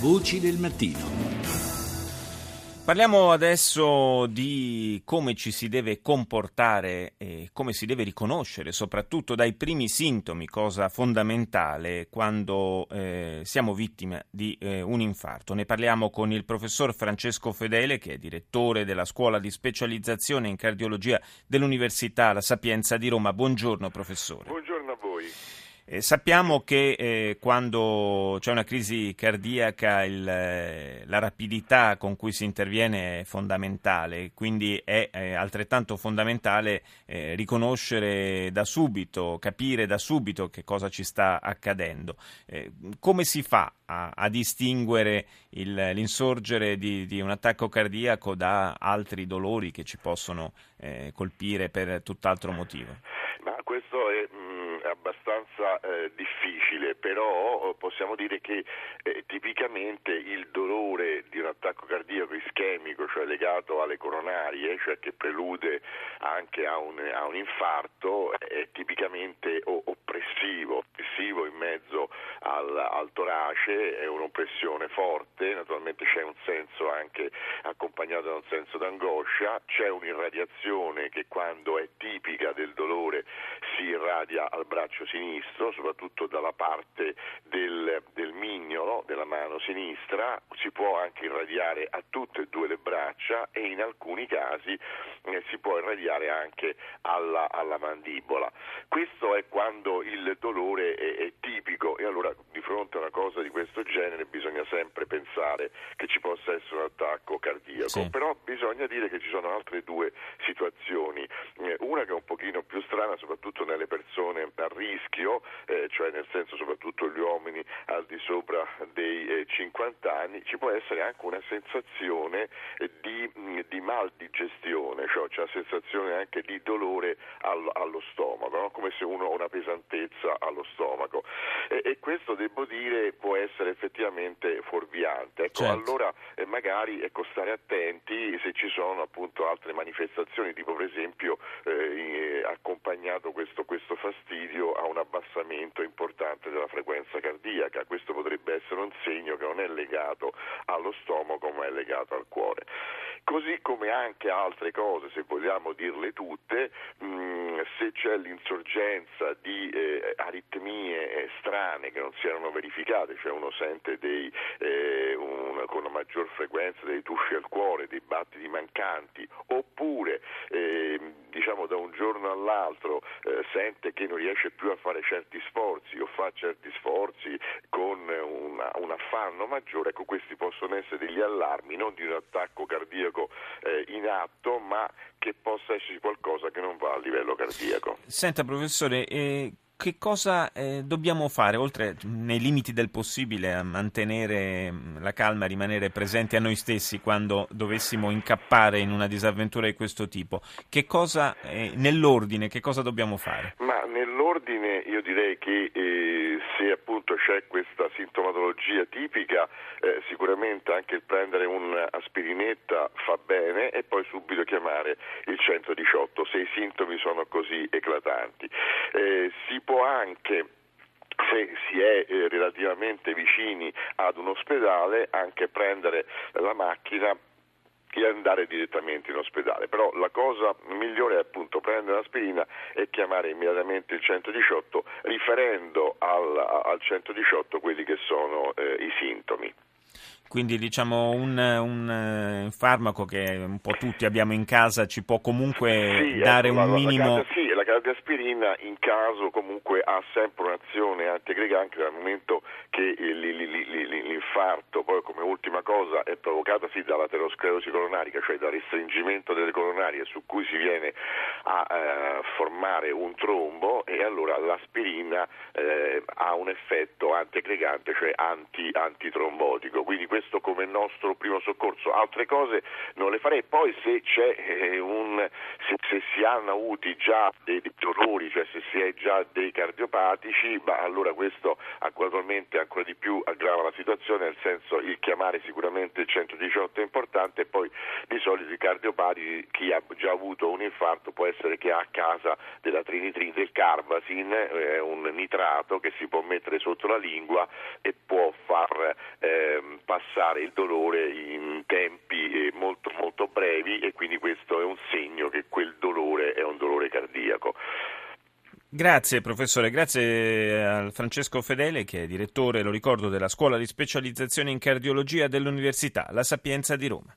Voci del mattino. Parliamo adesso di come ci si deve comportare e come si deve riconoscere, soprattutto dai primi sintomi, cosa fondamentale quando eh, siamo vittime di eh, un infarto. Ne parliamo con il professor Francesco Fedele, che è direttore della scuola di specializzazione in cardiologia dell'Università La Sapienza di Roma. Buongiorno professore. Buongiorno a voi. Eh, sappiamo che eh, quando c'è una crisi cardiaca il, eh, la rapidità con cui si interviene è fondamentale, quindi è altrettanto fondamentale eh, riconoscere da subito, capire da subito che cosa ci sta accadendo. Eh, come si fa a, a distinguere il, l'insorgere di, di, un attacco cardiaco da altri dolori che ci possono eh, colpire per tutt'altro motivo? Ma questo è abbastanza eh, difficile, però possiamo dire che eh, tipicamente il dolore di un attacco cardiaco ischemico, cioè legato alle coronarie, cioè che prelude anche a un, a un infarto, è tipicamente al, torace, è un'oppressione forte, naturalmente c'è un senso anche accompagnato da un senso d'angoscia, c'è un'irradiazione che quando è tipica del dolore si irradia al braccio sinistro, soprattutto dalla parte del, del mignolo della mano sinistra, si può anche irradiare a tutte e due le braccia e in alcuni casi eh, si può irradiare anche alla, alla, mandibola. Questo è quando il dolore è, è tipico e allora di fronte a una cosa di questo genere bisogna sempre pensare che ci possa essere un attacco cardiaco, sì. però bisogna dire che ci sono altre due situazioni, eh, una che è un pochino più strana soprattutto nelle persone a rischio, eh, cioè nel senso soprattutto gli uomini al di sopra dei eh, 50 anni, ci può essere anche una sensazione eh, di, di mal digestione, cioè c'è la sensazione anche di dolore allo, allo stomaco, no? come se uno ha una pesantezza allo stomaco e, e, questo devo dire può essere effettivamente fuorviante. Ecco, certo. allora eh, magari ecco, stare attenti se ci sono appunto altre manifestazioni, tipo per esempio eh, accompagnato questo, questo fastidio a un abbassamento importante della frequenza cardiaca, questo potrebbe essere un segno che non è legato allo stomaco ma è legato al cuore. Così come anche altre cose, se vogliamo dirle tutte, mm, se c'è l'insorgenza di eh, aritmie eh, strane che non si erano verificate, cioè uno sente dei, eh, un, con una maggior frequenza dei tuffi al cuore, dei battiti mancanti, oppure eh, diciamo da un giorno all'altro eh, sente che non riesce più a fare certi sforzi o fa certi sforzi con una, un affanno maggiore, ecco questi possono essere degli allarmi non di un attacco cardiaco eh, in atto ma che possa esserci qualcosa che non va a livello cardiaco. Senta professore, eh, che cosa eh, dobbiamo fare, oltre nei limiti del possibile, a mantenere la calma, a rimanere presenti a noi stessi quando dovessimo incappare in una disavventura di questo tipo? Che cosa, eh, nell'ordine, che cosa dobbiamo fare? Ma nell'ordine io direi che eh, se appunto c'è questa sintomatologia tipica, eh, sicuramente anche il prendere un'aspirinetta fa bene e poi subito chiamare il 118 se i sintomi sono così eclatanti. Eh, si può anche se si è eh, relativamente vicini ad un ospedale anche prendere la macchina e andare direttamente in ospedale. Però la cosa migliore è appunto prendere l'aspirina e chiamare immediatamente il 118 riferendo al, al 118 quelli che sono. Quindi diciamo un, un, eh, farmaco che un po' tutti abbiamo in casa ci può comunque sì, dare ecco, un la, minimo... La cardiaspirina in caso comunque ha sempre un'azione antiaggregante dal momento che l'infarto poi come ultima cosa è provocato sì dall'aterosclerosi coronarica, cioè dal restringimento delle coronarie su cui si viene a eh, formare un trombo e allora l'aspirina eh, ha un effetto antiaggregante, cioè anti, antitrombotico. Quindi questo come nostro primo soccorso. Altre cose non le farei. Poi se eh, un se, se si hanno avuti già dei dolori, cioè se si è già dei cardiopatici, ma allora questo attualmente ancora di più aggrava la situazione, nel senso il chiamare sicuramente il 118 è importante e poi di solito i cardiopatici, chi ha già avuto un infarto può essere che ha a casa della trinitrin del Carvasin, è un nitrato che si può mettere sotto la lingua e può far eh, passare il dolore in tempi eh, molto molto brevi e quindi questo è un segno che quel dolore è un dolore cardiaco. Grazie professore, grazie a Francesco Fedele che è direttore, lo ricordo, della scuola di specializzazione in cardiologia dell'Università La Sapienza di Roma.